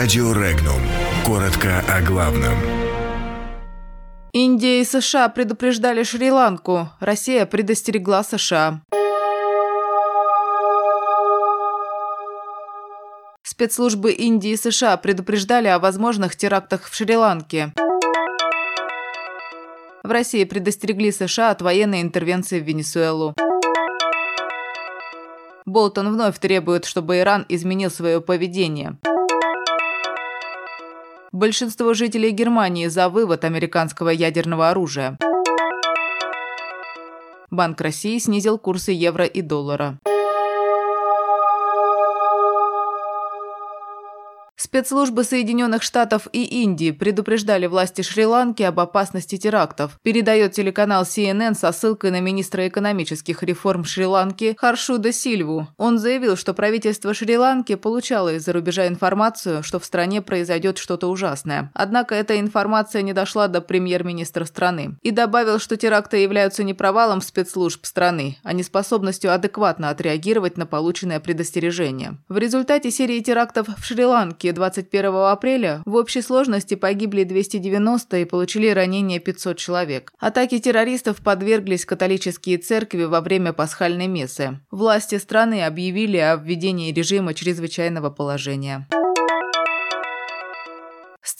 Радио Регнум. Коротко о главном. Индия и США предупреждали Шри-Ланку. Россия предостерегла США. Спецслужбы Индии и США предупреждали о возможных терактах в Шри-Ланке. В России предостерегли США от военной интервенции в Венесуэлу. Болтон вновь требует, чтобы Иран изменил свое поведение. Большинство жителей Германии за вывод американского ядерного оружия. Банк России снизил курсы евро и доллара. Спецслужбы Соединенных Штатов и Индии предупреждали власти Шри-Ланки об опасности терактов. Передает телеканал CNN со ссылкой на министра экономических реформ Шри-Ланки Харшуда Сильву. Он заявил, что правительство Шри-Ланки получало из-за рубежа информацию, что в стране произойдет что-то ужасное. Однако эта информация не дошла до премьер-министра страны. И добавил, что теракты являются не провалом спецслужб страны, а неспособностью адекватно отреагировать на полученное предостережение. В результате серии терактов в Шри-Ланке 21 апреля в общей сложности погибли 290 и получили ранения 500 человек. Атаки террористов подверглись католические церкви во время пасхальной мессы. Власти страны объявили о введении режима чрезвычайного положения.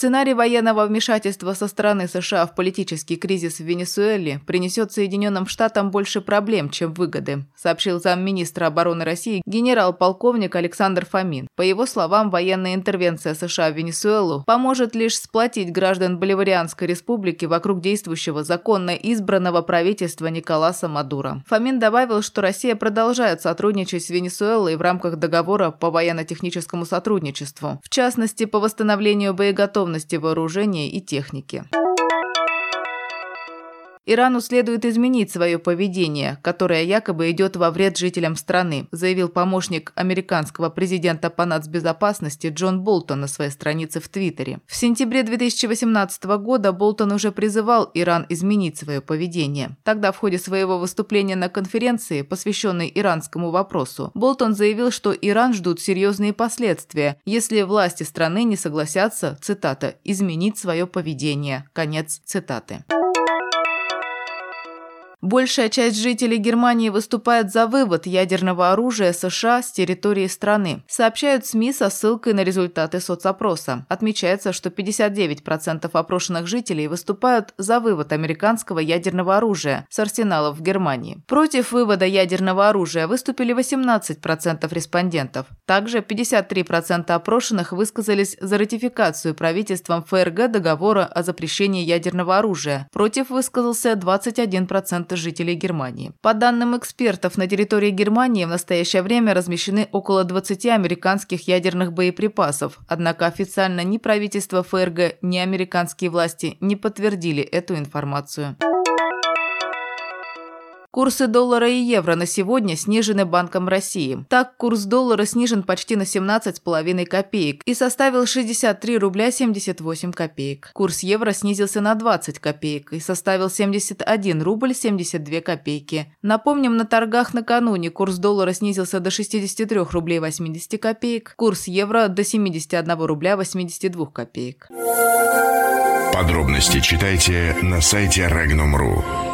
Сценарий военного вмешательства со стороны США в политический кризис в Венесуэле принесет Соединенным Штатам больше проблем, чем выгоды, сообщил замминистра обороны России генерал-полковник Александр Фомин. По его словам, военная интервенция США в Венесуэлу поможет лишь сплотить граждан Боливарианской республики вокруг действующего законно избранного правительства Николаса Мадуро. Фомин добавил, что Россия продолжает сотрудничать с Венесуэлой в рамках договора по военно-техническому сотрудничеству, в частности, по восстановлению боеготовности готовности вооружения и техники. Ирану следует изменить свое поведение, которое якобы идет во вред жителям страны, заявил помощник американского президента по нацбезопасности Джон Болтон на своей странице в Твиттере. В сентябре 2018 года Болтон уже призывал Иран изменить свое поведение. Тогда в ходе своего выступления на конференции, посвященной иранскому вопросу, Болтон заявил, что Иран ждут серьезные последствия, если власти страны не согласятся, цитата, «изменить свое поведение». Конец цитаты. Большая часть жителей Германии выступает за вывод ядерного оружия США с территории страны, сообщают СМИ со ссылкой на результаты соцопроса. Отмечается, что 59% опрошенных жителей выступают за вывод американского ядерного оружия с арсеналов в Германии. Против вывода ядерного оружия выступили 18% респондентов. Также 53% опрошенных высказались за ратификацию правительством ФРГ договора о запрещении ядерного оружия. Против высказался 21% 90% жителей Германии. По данным экспертов, на территории Германии в настоящее время размещены около 20 американских ядерных боеприпасов, однако официально ни правительство ФРГ, ни американские власти не подтвердили эту информацию. Курсы доллара и евро на сегодня снижены Банком России. Так, курс доллара снижен почти на 17,5 копеек и составил 63 рубля 78 копеек. Курс евро снизился на 20 копеек и составил 71 рубль 72 копейки. Напомним, на торгах накануне курс доллара снизился до 63 рублей 80 копеек, курс евро до 71 рубля 82 копеек. Подробности читайте на сайте Regnum.ru.